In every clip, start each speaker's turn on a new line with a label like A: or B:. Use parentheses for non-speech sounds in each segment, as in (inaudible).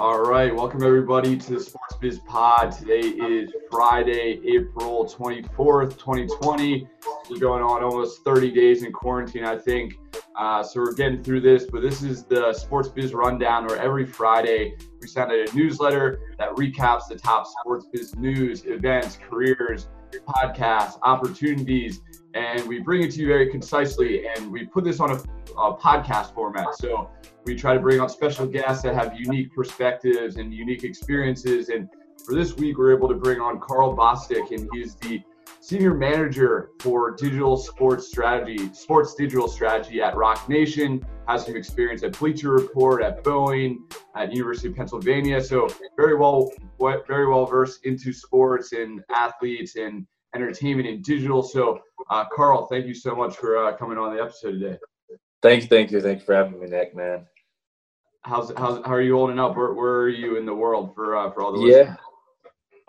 A: All right, welcome everybody to the Sports Biz Pod. Today is Friday, April 24th, 2020. We're going on almost 30 days in quarantine, I think. Uh, so we're getting through this, but this is the Sports Biz Rundown where every Friday we send out a newsletter that recaps the top sports biz news, events, careers, podcasts, opportunities, and we bring it to you very concisely. And we put this on a, a podcast format. So we try to bring on special guests that have unique perspectives and unique experiences. And for this week, we're able to bring on Carl Bostic, and he's the senior manager for digital sports strategy, sports digital strategy at Roc Nation. Has some experience at Bleacher Report, at Boeing, at University of Pennsylvania. So very well, very well versed into sports and athletes and entertainment and digital. So, uh, Carl, thank you so much for uh, coming on the episode today.
B: Thank you, thank you, thank you for having me, Nick. Man,
A: how's how's how are you holding up? Where, where are you in the world for uh, for all the
B: yeah?
A: Listeners?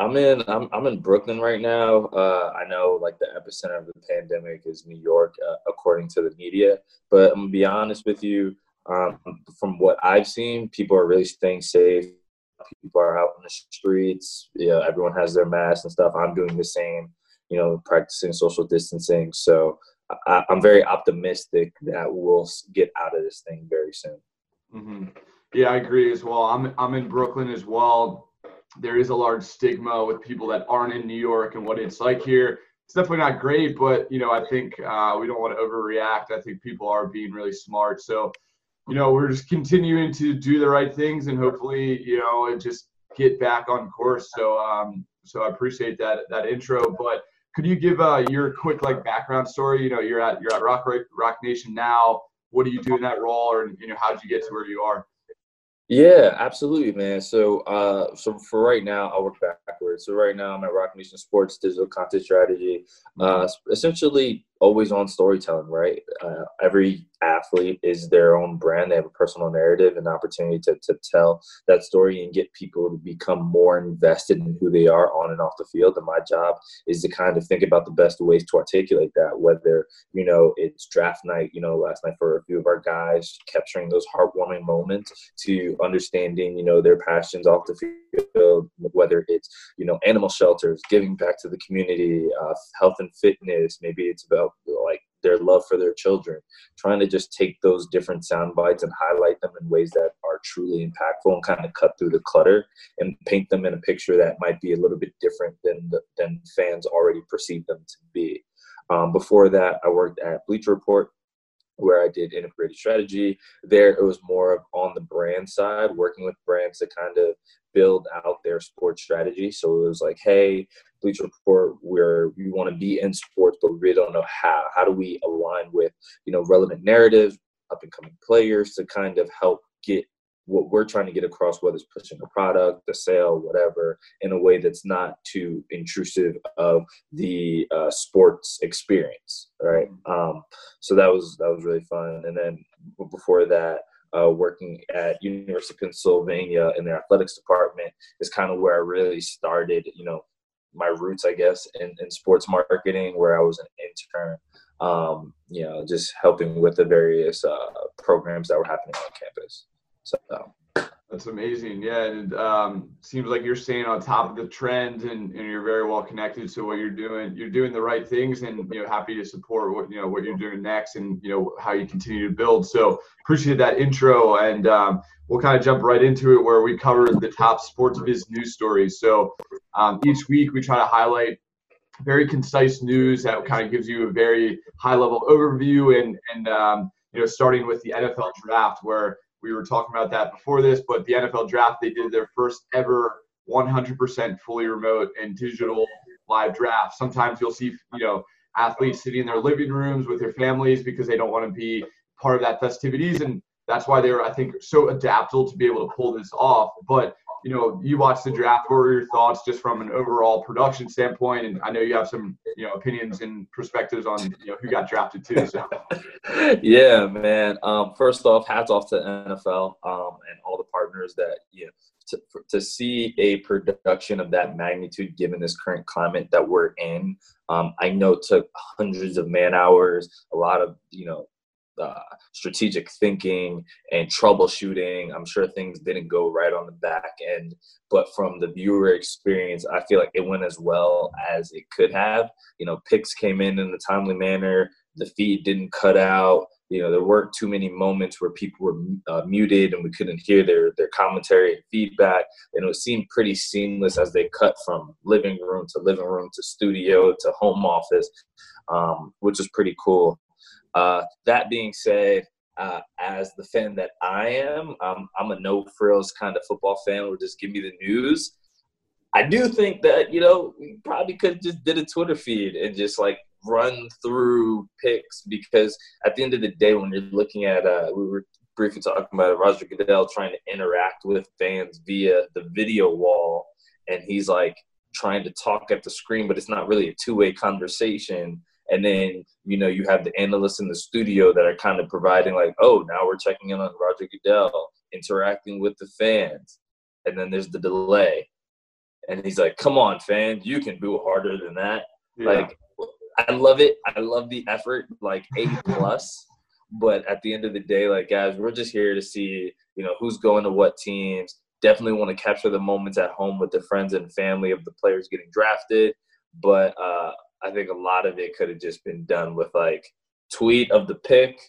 B: I'm in I'm I'm in Brooklyn right now. Uh, I know like the epicenter of the pandemic is New York, uh, according to the media. But I'm gonna be honest with you. Um, from what I've seen, people are really staying safe. People are out in the streets. Yeah, everyone has their masks and stuff. I'm doing the same. You know, practicing social distancing. So I, am very optimistic that we'll get out of this thing very soon.
A: Mm-hmm. Yeah, I agree as well. I'm I'm in Brooklyn as well. There is a large stigma with people that aren't in New York and what it's like here. It's definitely not great, but you know, I think uh, we don't want to overreact. I think people are being really smart. So, you know, we're just continuing to do the right things and hopefully, you know, and just get back on course. So, um, so I appreciate that that intro, but could you give uh, your quick like background story? You know, you're at you're at Rock Roc Nation now. What do you do in that role, or you know, how did you get to where you are?
B: Yeah, absolutely, man. So, uh, so for right now, I'll work backwards. So right now, I'm at Roc Nation Sports Digital Content Strategy. Uh, essentially, always on storytelling, right? Uh, every athlete is their own brand. They have a personal narrative and opportunity to, to tell that story and get people to become more invested in who they are on and off the field. And my job is to kind of think about the best ways to articulate that, whether, you know, it's draft night, you know, last night for a few of our guys, capturing those heartwarming moments to understanding, you know, their passions off the field, whether it's, you know, animal shelters, giving back to the community, uh, health and fitness, maybe it's about like their love for their children trying to just take those different sound bites and highlight them in ways that are truly impactful and kind of cut through the clutter and paint them in a picture that might be a little bit different than the, than fans already perceive them to be. Um, before that i worked at bleacher report where I did integrated strategy. There, it was more of on the brand side, working with brands to kind of build out their sports strategy. So it was like, hey, Bleacher Report, where we want to be in sports, but we really don't know how. How do we align with, you know, relevant narratives, up and coming players to kind of help get what we're trying to get across, whether it's pushing a product, the sale, whatever, in a way that's not too intrusive of the uh, sports experience, right? Um, so that was that was really fun. And then before that, uh, working at University of Pennsylvania in their athletics department is kind of where I really started, you know, my roots, I guess, in, in sports marketing, where I was an intern, um, you know, just helping with the various uh, programs that were happening on campus. So
A: that's amazing. Yeah, and um, seems like you're staying on top of the trend, and, and you're very well connected to what you're doing. You're doing the right things, and you know, happy to support what you know what you're doing next, and you know how you continue to build. So appreciate that intro, and um, we'll kind of jump right into it where we cover the top sports biz news stories. So um, each week we try to highlight very concise news that kind of gives you a very high level overview and and um, you know, starting with the NFL draft, where we were talking about that before this, but the NFL draft, they did their first ever 100% fully remote and digital live draft. Sometimes you'll see, you know, athletes sitting in their living rooms with their families because they don't want to be part of that festivities. And that's why they're, I think, so adaptable to be able to pull this off. But you know, you watched the draft. What were your thoughts just from an overall production standpoint? And I know you have some, you know, opinions and perspectives on, you know, who got drafted too. So. (laughs)
B: yeah, man. Um, first off, hats off to NFL um, and all the partners that you know to, to see a production of that magnitude given this current climate that we're in um, i know took hundreds of man hours a lot of you know uh, strategic thinking and troubleshooting. I'm sure things didn't go right on the back end but from the viewer experience i feel like it went as well as it could have. You know picks came in in a timely manner. The feed didn't cut out. You know there weren't too many moments where people were uh, muted and we couldn't hear their their commentary and feedback. And it seemed pretty seamless as they cut from living room to living room to studio to home office um, which was pretty cool uh, that being said uh, as the fan that i am i'm a no frills kind of football fan where just give me the news I do think that you know we probably could just did a Twitter feed and just like run through picks because at the end of the day, when you're looking at, uh, we were briefly talking about Roger Goodell trying to interact with fans via the video wall, and he's like trying to talk at the screen, but it's not really a two way conversation. And then, you know, you have the analysts in the studio that are kind of providing, like, oh, now we're checking in on Roger Goodell, interacting with the fans. And then there's the delay. And he's like, come on, fans, you can do harder than that. Yeah. Like, I love it. I love the effort, like A plus. but at the end of the day, like guys, we're just here to see, you know, who's going to what teams. Definitely want to capture the moments at home with the friends and family of the players getting drafted. But uh, I think a lot of it could have just been done with like tweet of the pick,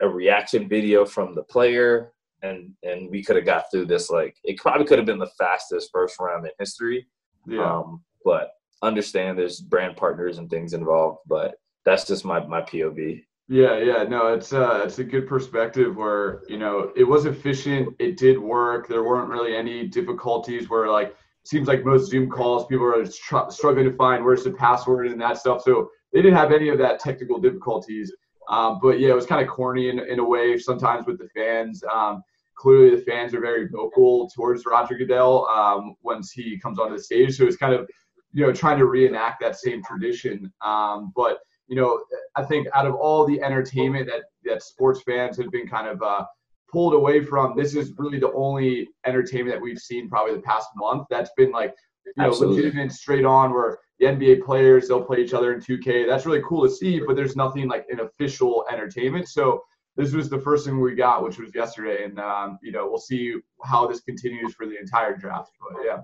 B: a reaction video from the player, and and we could have got through this like it probably could have been the fastest first round in history. Yeah. Um, but understand there's brand partners and things involved, but that's just my my POV.
A: Yeah, yeah, no, it's uh, it's a good perspective where you know it was efficient, it did work. There weren't really any difficulties where like seems like most Zoom calls people are tr- struggling to find where's the password and that stuff. So they didn't have any of that technical difficulties. Um, but yeah, it was kind of corny in, in a way sometimes with the fans. Um, clearly, the fans are very vocal towards Roger Goodell um, once he comes onto the stage. So it's kind of you know, trying to reenact that same tradition. Um, but you know, I think out of all the entertainment that that sports fans have been kind of uh, pulled away from, this is really the only entertainment that we've seen probably the past month that's been like you know Absolutely. legitimate, straight on where the NBA players they'll play each other in 2K. That's really cool to see, but there's nothing like an official entertainment. So this was the first thing we got, which was yesterday, and um, you know we'll see how this continues for the entire draft. But yeah.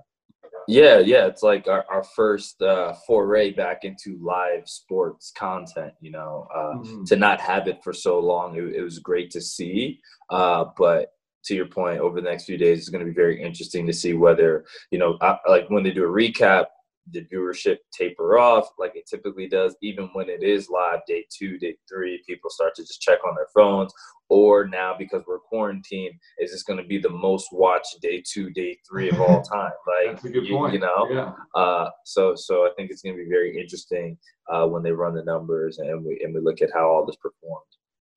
B: Yeah, yeah, it's like our, our first uh, foray back into live sports content. You know, uh, mm-hmm. to not have it for so long, it, it was great to see. Uh, but to your point, over the next few days, it's going to be very interesting to see whether you know, I, like when they do a recap, the viewership taper off like it typically does even when it is live day two day three people start to just check on their phones or now because we're quarantined is this going to be the most watched day two day three of all (laughs) time like you, you, know yeah. uh, so so i think it's going to be very interesting uh, when they run the numbers and we and we look at how all this performed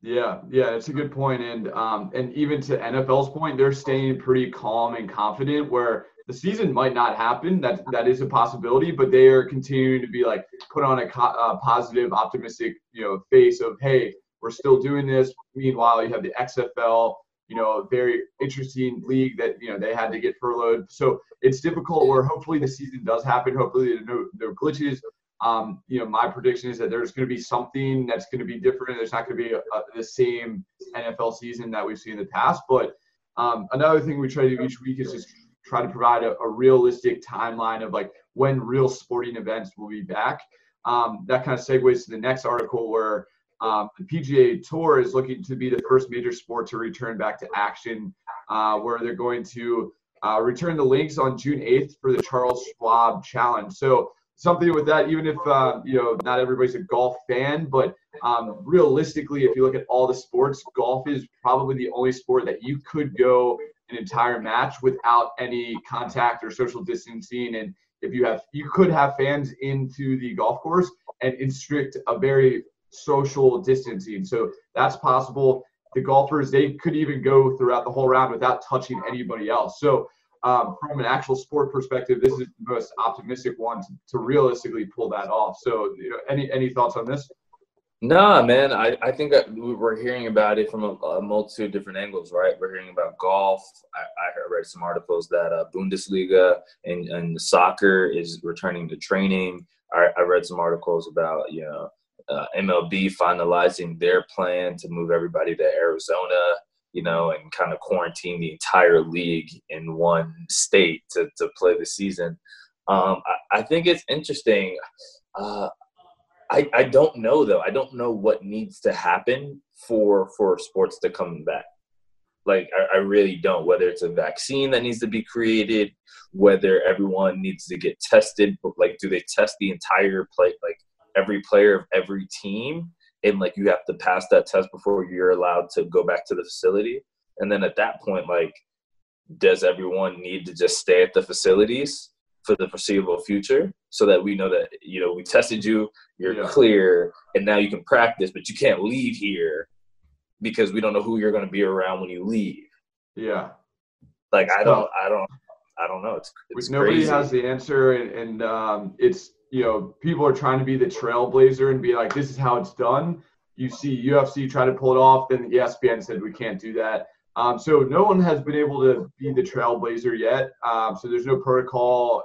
A: yeah, yeah, it's a good point, and um, and even to NFL's point, they're staying pretty calm and confident. Where the season might not happen. That that is a possibility, but they are continuing to be like put on a, co- a positive, optimistic, you know, face of hey, we're still doing this. Meanwhile, you have the XFL, you know, very interesting league that you know they had to get furloughed. So it's difficult. Where hopefully the season does happen. Hopefully there are no, glitches. Um, you know, my prediction is that there's going to be something that's going to be different. There's not going to be a, a, the same NFL season that we've seen in the past. But um, another thing we try to do each week is just try to provide a, a, realistic timeline of like when real sporting events will be back. Um, that kind of segues to the next article where um, the PGA Tour is looking to be the first major sport to return back to action, uh, where they're going to uh, return the links on June 8th for the Charles Schwab Challenge. So something with that, even if uh, you know not everybody's a golf fan, but um, realistically, if you look at all the sports, golf is probably the only sport that you could go an entire match without any contact or social distancing. And if you have, you could have fans into the golf course and instrict a very social distancing. So that's possible. The golfers, they could even go throughout the whole round without touching anybody else. So um, from an actual sport perspective, this is the most optimistic one to, to realistically pull that off. So, you know, any any thoughts on this?
B: Nah, man. I, I think that we're hearing about it from a, a multitude of different angles, right? We're hearing about golf. I, I read some articles that uh, Bundesliga and, and soccer is returning to training. I, I read some articles about, you know, uh, MLB finalizing their plan to move everybody to Arizona, you know, and kind of quarantine the entire league in one state to, to play the season. Um, I, I, think it's interesting. Uh, I, I don't know though. I don't know what needs to happen for for sports to come back. Like I, I really don't. Whether it's a vaccine that needs to be created, whether everyone needs to get tested. but Like, do they test the entire play? Like every player of every team and like you have to pass that test before you're allowed to go back to the facility and then at that point like does everyone need to just stay at the facilities for the foreseeable future so that we know that you know we tested you you're yeah. clear and now you can practice but you can't leave here because we don't know who you're going to be around when you leave
A: yeah
B: like i don't i don't i don't know it's, it's
A: nobody
B: crazy.
A: has the answer and, and um, it's you know, people are trying to be the trailblazer and be like, this is how it's done. You see UFC try to pull it off, then the ESPN said we can't do that. Um, so no one has been able to be the trailblazer yet. Um, so there's no protocol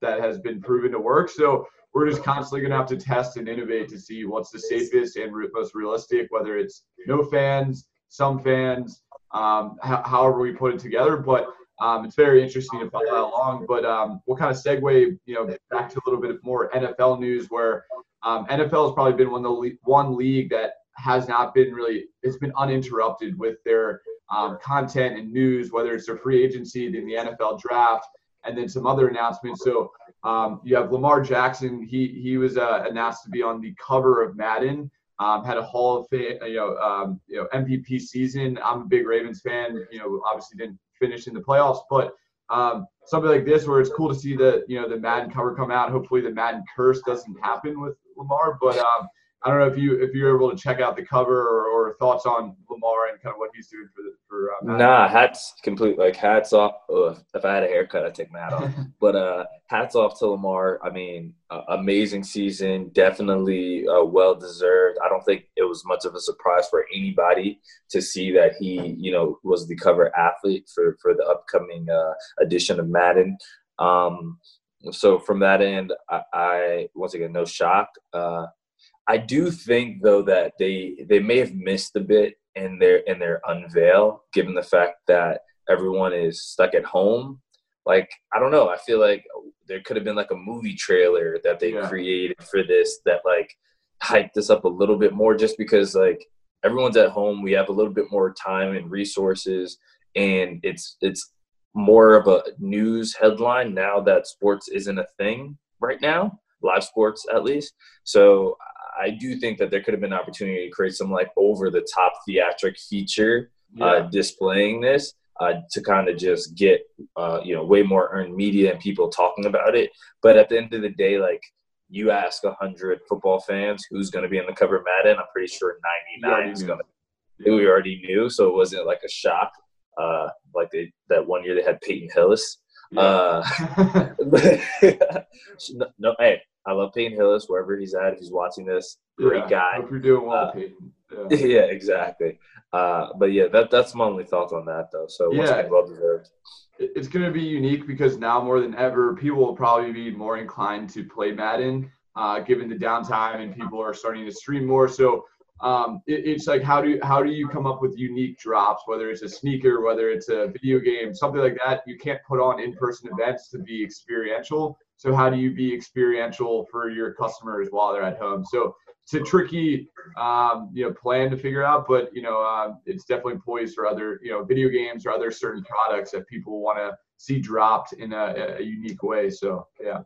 A: that has been proven to work. So we're just constantly going to have to test and innovate to see what's the safest and most realistic, whether it's no fans, some fans, um, however we put it together. But um, it's very interesting to follow that along. But um, we'll kind of segue, you know, back to a little bit of more NFL news, where um, NFL has probably been one of the one league that has not been really it's been uninterrupted with their um, content and news, whether it's their free agency, then the NFL draft, and then some other announcements. So um, you have Lamar Jackson. He he was uh, announced to be on the cover of Madden. Um, had a Hall of Fame, you know, um, you know, MVP season. I'm a big Ravens fan. You know, obviously didn't finish in the playoffs. But um, something like this, where it's cool to see the you know the Madden cover come out. Hopefully, the Madden curse doesn't happen with Lamar. But um, I don't know if you if you're able to check out the cover or, or thoughts on Lamar and kind of what he's doing for the for. Uh,
B: nah, hats complete like hats off. Ugh, if I had a haircut, I'd take my hat off. (laughs) but uh, hats off to Lamar. I mean, uh, amazing season, definitely uh, well deserved. I don't think it was much of a surprise for anybody to see that he, you know, was the cover athlete for for the upcoming uh, edition of Madden. Um, so from that end, I, I once again no shock. Uh, I do think though that they they may have missed a bit in their in their unveil, given the fact that everyone is stuck at home. Like I don't know, I feel like there could have been like a movie trailer that they yeah. created for this that like hyped this up a little bit more, just because like everyone's at home, we have a little bit more time and resources, and it's it's more of a news headline now that sports isn't a thing right now live sports at least so I do think that there could have been an opportunity to create some like over the top theatric feature uh, yeah. uh, displaying this uh, to kind of just get uh, you know way more earned media and people talking about it. But at the end of the day, like you ask hundred football fans who's going to be on the cover of Madden, I'm pretty sure 99 is going to. We already knew, so it wasn't like a shock. Uh, like they, that one year they had Peyton Hillis. Yeah. Uh, (laughs) (laughs) no, no, hey, I love Peyton Hillis wherever he's at. If he's watching this, great
A: yeah,
B: guy.
A: Hope you're doing well, uh,
B: Peyton. (laughs) Yeah. yeah, exactly. Uh, but yeah, that that's my only thoughts on that though. So yeah, again, well deserved.
A: It's going to be unique because now more than ever, people will probably be more inclined to play Madden, uh, given the downtime and people are starting to stream more. So um, it, it's like how do you, how do you come up with unique drops? Whether it's a sneaker, whether it's a video game, something like that. You can't put on in-person events to be experiential. So how do you be experiential for your customers while they're at home? So it's a tricky, um, you know, plan to figure out, but you know, uh, it's definitely poised for other, you know, video games or other certain products that people want to see dropped in a, a unique way. So yeah.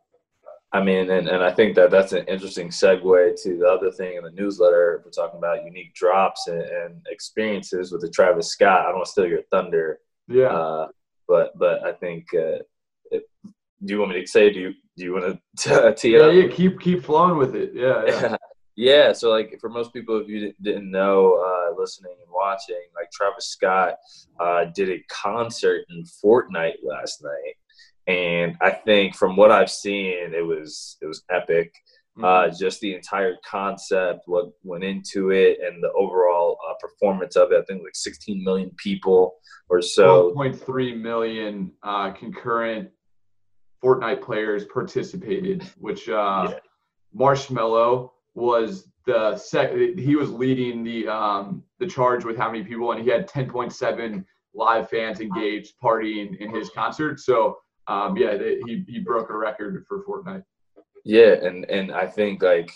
B: I mean, and, and I think that that's an interesting segue to the other thing in the newsletter. We're talking about unique drops and, and experiences with the Travis Scott. I don't want to steal your thunder.
A: Yeah.
B: Uh, but but I think uh, do you want me to say? Do you do you want (laughs) to tee it
A: yeah,
B: up?
A: yeah, keep keep flowing with it. Yeah, yeah.
B: yeah. So like for most people, if you didn't know, uh, listening and watching, like Travis Scott uh, did a concert in Fortnite last night, and I think from what I've seen, it was it was epic.
A: Mm-hmm.
B: Uh, just the entire concept, what went into it, and the overall uh, performance of it. I think like 16 million people or so.
A: 12.3 million uh, concurrent Fortnite players participated, which uh,
B: Yeah.
A: Marshmello was the sec. He was leading the um, the charge with how many people, and he had 10.7 live fans engaged partying in his concert. So um, yeah, they, he he broke a record for Fortnite.
B: Yeah, and and I think like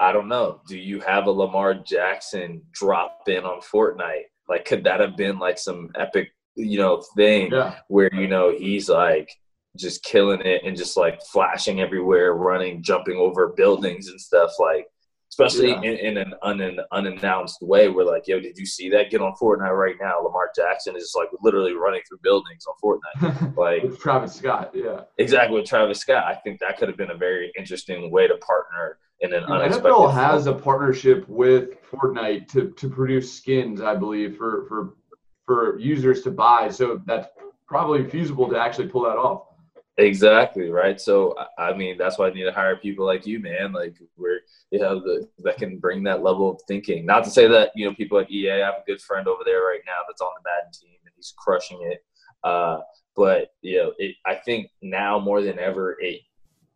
B: I don't know. Do you have a Lamar Jackson drop in on Fortnite? Like, could that have been like some epic, you know, thing
A: Yeah,
B: where you know he's like just killing it and just like flashing everywhere, running, jumping over buildings and stuff like. Especially
A: Yeah.
B: in, in an un, unannounced way, where like, yo, did you see that? Get on Fortnite right now. Lamar Jackson is like literally running through buildings on Fortnite. (laughs) Like,
A: with Travis Scott. Yeah.
B: exactly with Travis Scott. I think that could have been a very interesting way to partner in an unexpected.
A: NFL has a partnership with Fortnite to, to produce skins, I believe, for, for for users to buy. So that's probably feasible to actually pull that off.
B: Exactly right. So I- mean, that's why I need to hire people like you, man. Like we're you know the, that can bring that level of thinking. Not to say that you know people at EA. I have a good friend over there right now that's on the Madden team and he's crushing it. Uh, but you know, it, I think now more than ever, it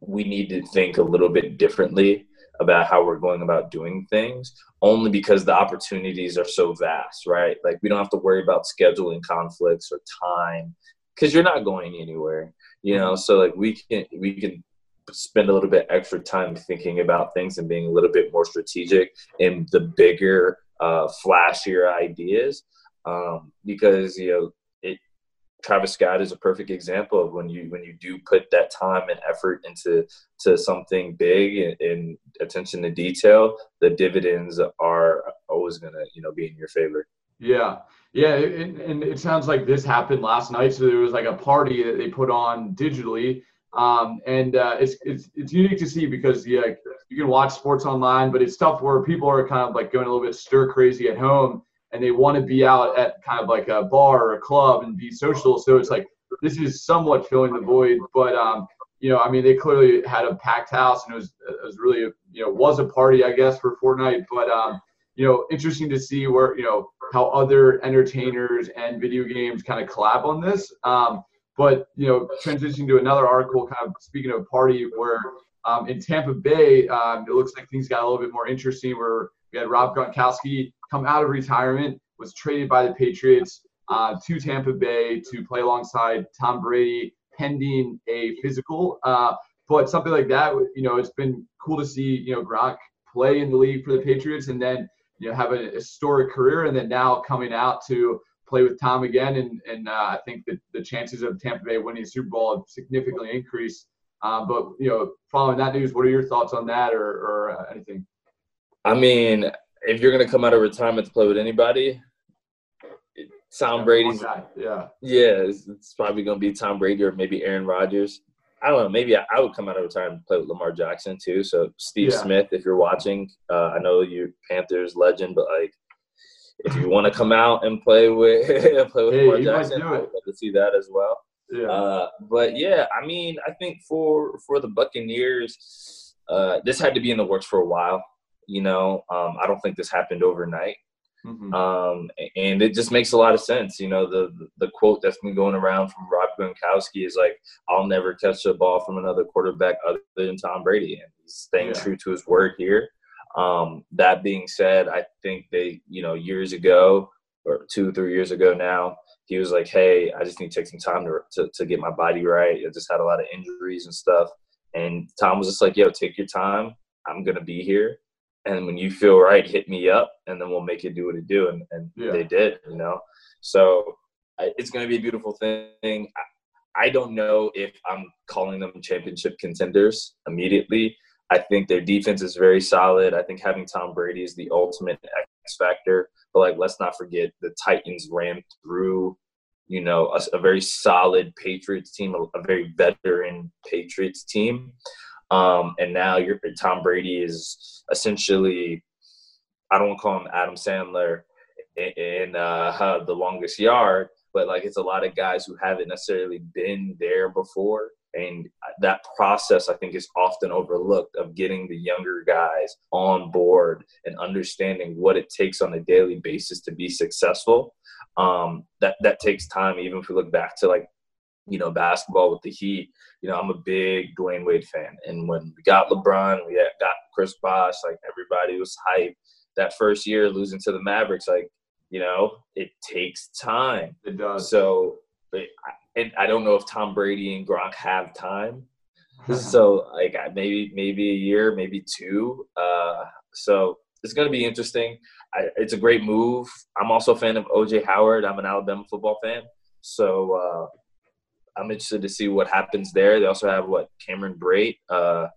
B: we need to think a little bit differently about how we're going about doing things only because the opportunities are so vast right like we don't have to worry about scheduling conflicts or time because you're not going anywhere you know so like we can we can spend a little bit extra time thinking about things and being a little bit more strategic in the bigger uh flashier ideas um because you know it Travis Scott is a perfect example of when you when you do put that time and effort into to something big and, and attention to detail, the dividends are always gonna you know be in your favor.
A: Yeah, yeah, and it sounds like this happened last night. So there was like a party that they put on digitally, um, and uh, it's it's it's unique to see because yeah, you can watch sports online, but it's tough where people are kind of like going a little bit stir crazy at home, and they want to be out at kind of like a bar or a club and be social. So it's like this is somewhat filling the void, but um, you know, I mean, they clearly had a packed house, and it was it was really you know was a party, I guess, for Fortnite, but um, you know, interesting to see where you know how other entertainers and video games kind of collab on this. Um, but you know, transitioning to another article, kind of speaking of a party where um, in Tampa Bay, um, it looks like things got a little bit more interesting. Where we had Rob Gronkowski come out of retirement, was traded by the Patriots uh, to Tampa Bay to play alongside Tom Brady, pending a physical. Uh, but something like that, you know, it's been cool to see, you know, Gronk play in the league for the Patriots and then, you know, have a historic career and then now coming out to play with Tom again. And, and uh, I think that the chances of Tampa Bay winning the Super Bowl have significantly increased. Uh, but, you know, following that news, what are your thoughts on that or, or uh, anything?
B: I mean, if you're gonna come out of retirement to play with anybody, Tom Brady's
A: Yeah.
B: yeah, it's, it's probably gonna be Tom Brady or maybe Aaron Rodgers. I don't know. Maybe I, I would come out of retirement and play with Lamar Jackson too. So Steve
A: Yeah.
B: Smith, if you're watching, uh, I know you're Panthers legend, but like, if you want to come out and play with (laughs) play with
A: Hey,
B: Lamar Jackson, I'd love to see that as well.
A: Yeah.
B: Uh, but yeah, I mean, I think for for the Buccaneers, uh, this had to be in the works for a while. You know, um, I don't think this happened overnight,
A: Mhm.
B: um, and it just makes a lot of sense. You know, the the quote that's been going around from Rob Gronkowski is like, "I'll never catch a ball from another quarterback other than Tom Brady," and he's staying
A: Yeah.
B: true to his word here. Um, that being said, I think they, you know, years ago or two, three years ago now, he was like, "Hey, I just need to take some time to, to to get my body right. I just had a lot of injuries and stuff." And Tom was just like, "Yo, take your time. I'm gonna be here, and when you feel right, hit me up, and then we'll make it do what it do." And and
A: Yeah.
B: they did, you know. So I- it's gonna be a beautiful thing. I, I don't know if I'm calling them championship contenders immediately. I think their defense is very solid. I think having Tom Brady is the ultimate X factor. But like, let's not forget the Titans ran through, you know, a, a very solid Patriots team, a, a very veteran Patriots team. Um, and now you're Tom Brady is essentially, I don't call him Adam Sandler in, in uh, the longest yard, but like it's a lot of guys who haven't necessarily been there before. And that process i think is often overlooked of getting the younger guys on board and understanding what it takes on a daily basis to be successful. Um, that that takes time even if we look back to like you know basketball with the heat you know i'm a big Dwyane wade fan and when we got lebron we got chris bosh like everybody was hyped that first year losing to the mavericks like you know, it takes time.
A: It does.
B: So, and I don't know if Tom Brady and Gronk have time. (laughs) so, like, maybe maybe a year, maybe two. Uh, so it's going to be interesting. I, it's a great move. I'm also a fan of OJ Howard. I'm an Alabama football fan, so uh, I'm interested to see what happens there. They also have what Cameron Brate. Uh,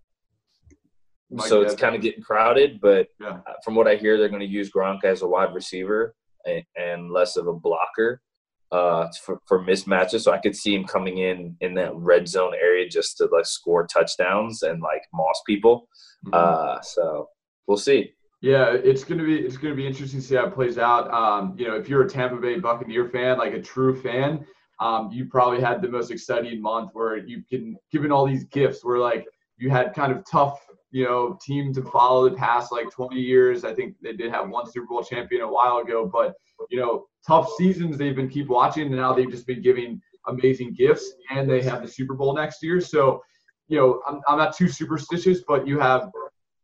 B: so it's kind of getting crowded, but yeah. from what I hear, they're going to use Gronk as a wide receiver and less of a blocker uh, for, for mismatches. So I could see him coming in in that red zone area just to like score touchdowns and like moss people. Mm-hmm. Uh, so we'll see.
A: Yeah, it's gonna be it's gonna be interesting to see how it plays out. Um, you know, if you're a Tampa Bay Buccaneer fan, like a true fan, um, you probably had the most exciting month where you've been given all these gifts. Where like you had kind of tough you know, team to follow the past like 20 years. I think they did have one Super Bowl champion a while ago, but you know, tough seasons they've been keep watching, and now they've just been giving amazing gifts, and they have the Super Bowl next year. So, you know, I'm, I'm not too superstitious, but you have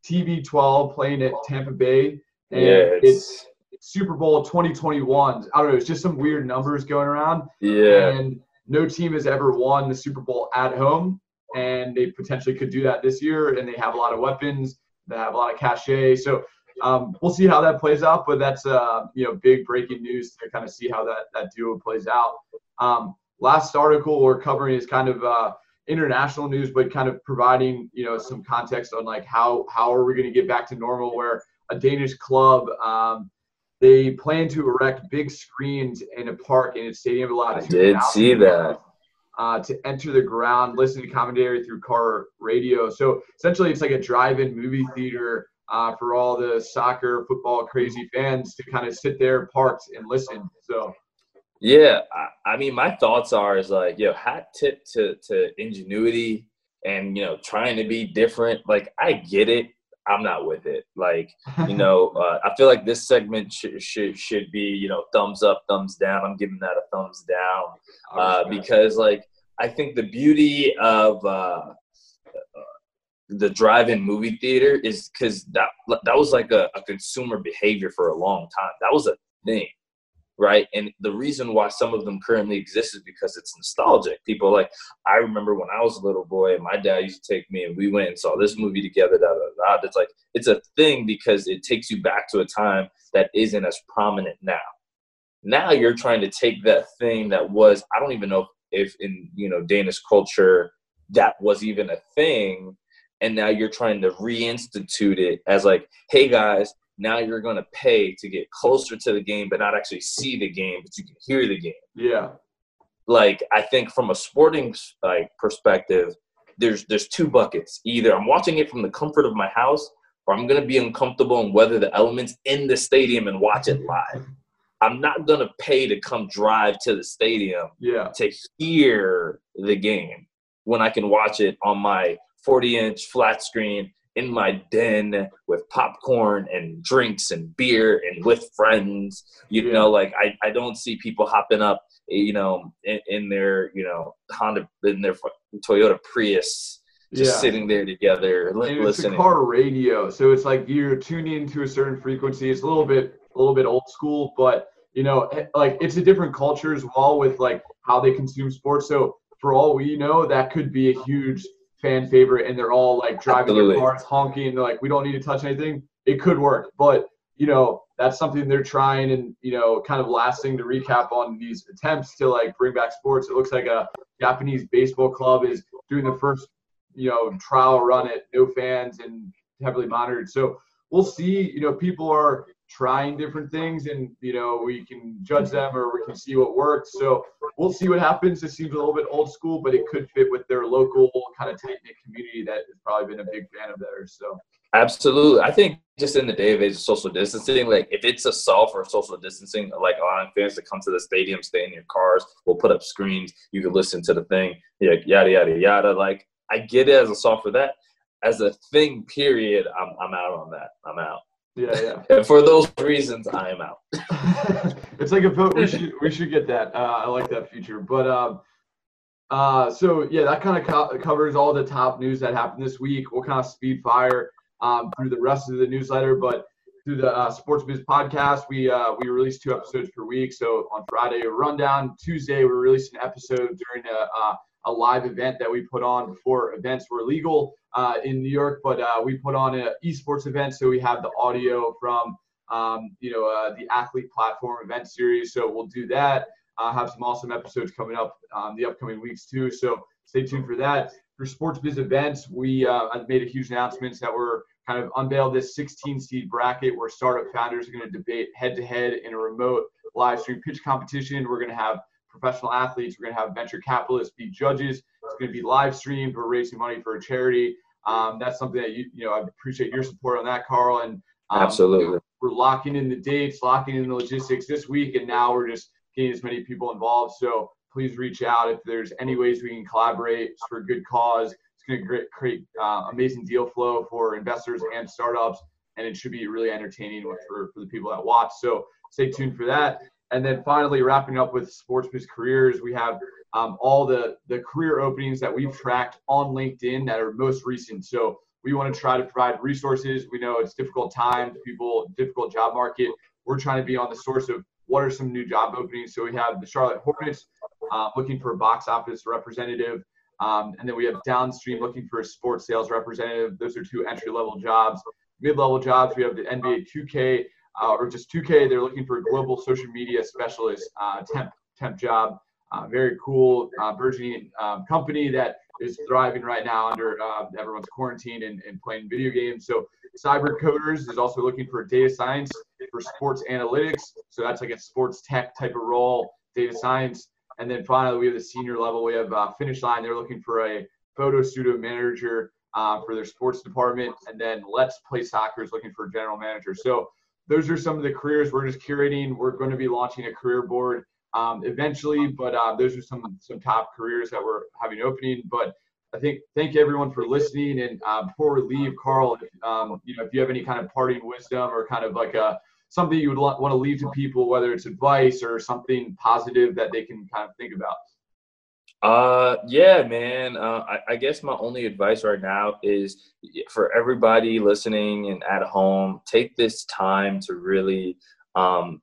A: TB12 playing at Tampa Bay, and yeah, it's, it's Super Bowl 2021. I don't know, it's just some weird numbers going around.
B: Yeah.
A: And no team has ever won the Super Bowl at home and they potentially could do that this year. And they have a lot of weapons, they have a lot of cachet. So um, we'll see how that plays out. But that's uh, you know big breaking news to kind of see how that that duo plays out. Um, last article we're covering is kind of uh, international news, but kind of providing you know some context on like how how are we going to get back to normal where a Danish club. Um, they plan to erect big screens in a park in a stadium allowed.
B: I did see that
A: uh, to enter the ground, listen to commentary through car radio. So essentially, it's like a drive-in movie theater uh, for all the soccer, football crazy fans to kind of sit there parked and listen. So.
B: Yeah, I, I mean, my thoughts are is like, yo, hat tip to to ingenuity and you know trying to be different. Like, I get it. I'm not with it. Like, you (laughs) know, uh, I feel like this segment should, should should be, you know, thumbs up, thumbs down. I'm giving that a thumbs down uh, because, like, I think the beauty of uh, the drive-in movie theater is because that that was like a, a consumer behavior for a long time. That was a thing right? And the reason why some of them currently exist is because it's nostalgic. People like I remember when I was a little boy, and my dad used to take me, and we went and saw this movie together. Da, da, da. It's like it's a thing because it takes you back to a time that isn't as prominent now. Now you're trying to take that thing that was I don't even know if in you know Danish culture that was even a thing and now you're trying to reinstitute it as like hey guys now you're going to pay to get closer to the game but not actually see the game but you can hear the game.
A: Yeah.
B: Like i think from a sporting like perspective there's there's two buckets. Either i'm watching it from the comfort of my house or i'm going to be uncomfortable and weather the elements in the stadium and watch it live. I'm not going to pay to come drive to the stadium
A: yeah.
B: to hear the game when i can watch it on my 40 inch flat screen in my den with popcorn and drinks and beer and with friends. You know, like I, I don't see people hopping up, you know, in, in their, you know, Honda, in their Toyota Prius, just yeah. sitting there together, listening. It's a
A: car radio, so it's like you're tuning into a certain frequency. It's a little bit, a little bit old school, but you know, eh, like it's a different culture as well with like how they consume sports. So for all we know, that could be a huge fan favorite and they're all like driving Absolutely. their cars honking and they're like we don't need to touch anything it could work but you know that's something they're trying and you know kind of lasting to recap on these attempts to like bring back sports. It looks like a Japanese baseball club is doing the first you know trial run at no fans and heavily monitored. So we'll see. You know, people are trying different things and you know we can judge them or we can see what works. So we'll see what happens. It seems a little bit old school but it could fit with their local kind of tight-knit community that has probably been a big fan of theirs so.
B: Absolutely. I think just in the day of age of social distancing like if it's a solve for social distancing like allowing fans to come to the stadium stay in your cars we'll put up screens you can listen to the thing yeah yada yada yada. Like i get it as a solve for that. As a thing period i'm, I'm out on that. I'm out
A: yeah, yeah. (laughs)
B: and for those reasons, I am out. (laughs)
A: it's like a vote. We should we should get that. Uh, I like that feature. But um, uh, so yeah, that kind of co- covers all the top news that happened this week. We'll kind of speed fire um, through the rest of the newsletter, but through the uh, Sports Biz podcast, we uh, we release two episodes per week. So on Friday, a rundown. Tuesday, we release an episode during a, uh, a live event that we put on before events were legal uh, in New York, but uh, we put on an esports event, so we have the audio from um, you know uh, the athlete platform event series. So we'll do that. Uh, have some awesome episodes coming up um, the upcoming weeks too. So stay tuned for that. For sports biz events, we uh, made a huge announcements that we're kind of unveiled this 16 seed bracket where startup founders are going to debate head to head in a remote live stream pitch competition. We're going to have professional athletes. We're going to have venture capitalists be judges. It's going to be live streamed. We're raising money for a charity. Um, that's something that you you know I appreciate your support on that, Carl. And
B: um, absolutely,
A: we're locking in the dates, locking in the logistics this week, and now we're just getting as many people involved. So please reach out if there's any ways we can collaborate for a good cause. It's going to create uh, amazing deal flow for investors and startups, and it should be really entertaining for, for the people that watch. So stay tuned for that. And then finally, wrapping up with Sports Biz Careers, we have um, all the, the career openings that we've tracked on LinkedIn that are most recent. So we want to try to provide resources. We know it's difficult times, people, difficult job market. We're trying to be on the source of what are some new job openings. So we have the Charlotte Hornets uh, looking for a box office representative. Um, and then we have downstream looking for a sports sales representative. Those are two entry level jobs. Mid level jobs, we have the NBA 2K uh, or just 2K. They're looking for a global social media specialist uh, temp temp job. Uh, very cool uh, burgeoning um, company that is thriving right now under uh, everyone's quarantine and, and, playing video games. So Cyber Coders is also looking for data science for sports analytics. So that's like a sports tech type of role, data science. And then finally, we have the senior level. We have uh, Finish Line. They're looking for a photo studio manager uh, for their sports department. And then Let's Play Soccer is looking for a general manager. So those are some of the careers we're just curating. We're going to be launching a career board um, eventually, but uh, those are some some top careers that we're having opening. But I think thank everyone for listening. And uh, before we leave, Carl, if, um, you know, if you have any kind of parting wisdom or kind of like a something you would want to leave to people, whether it's advice or something positive that they can kind of think about.
B: Uh, yeah, man. Uh, I, I guess my only advice right now is for everybody listening and at home, take this time to really um,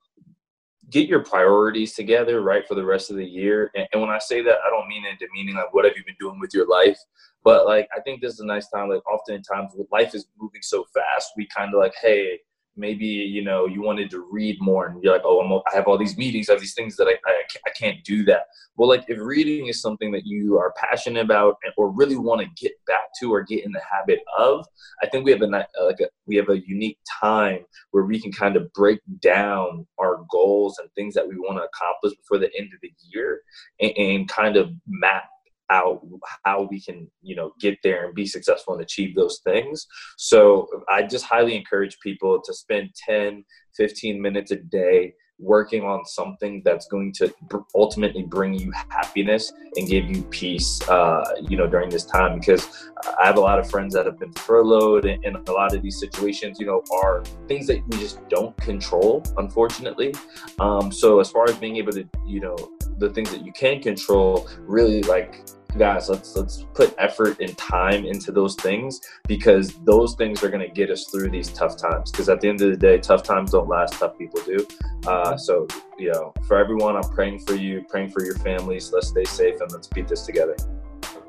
B: get your priorities together, right, for the rest of the year. And, and when I say that, I don't mean it demeaning like what have you been doing with your life, but like I think this is a nice time. Like oftentimes, life is moving so fast, we kind of like, hey, maybe you know you wanted to read more and you're like oh I'm, i have all these meetings i have these things that I, I, I can't do that. Well like if reading is something that you are passionate about or really want to get back to or get in the habit of i think we have a uh, like a, we have a unique time where we can kind of break down our goals and things that we want to accomplish before the end of the year and, and kind of map out how we can you know get there and be successful and achieve those things. So i just highly encourage people to spend 10 15 minutes a day working on something that's going to ultimately bring you happiness and give you peace uh, you know during this time. Because i have a lot of friends that have been furloughed and, a lot of these situations you know are things that we just don't control unfortunately. Um, so as far as being able to you know the things that you can control really like guys let's let's put effort and time into those things because those things are going to get us through these tough times. Because at the end of the day tough times don't last tough people do. Uh, so you know for everyone i'm praying for you praying for your families. Let's stay safe and let's beat this together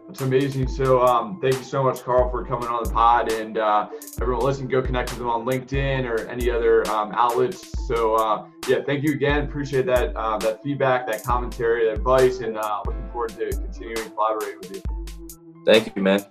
A: That's amazing. So, um, thank you so much, Carl, for coming on the pod. And uh, everyone, listen, go connect with them on LinkedIn or any other um, outlets. So, uh, yeah, thank you again. Appreciate that uh, that feedback, that commentary, that advice, and uh, looking forward to continuing collaborating with you.
B: Thank you, man.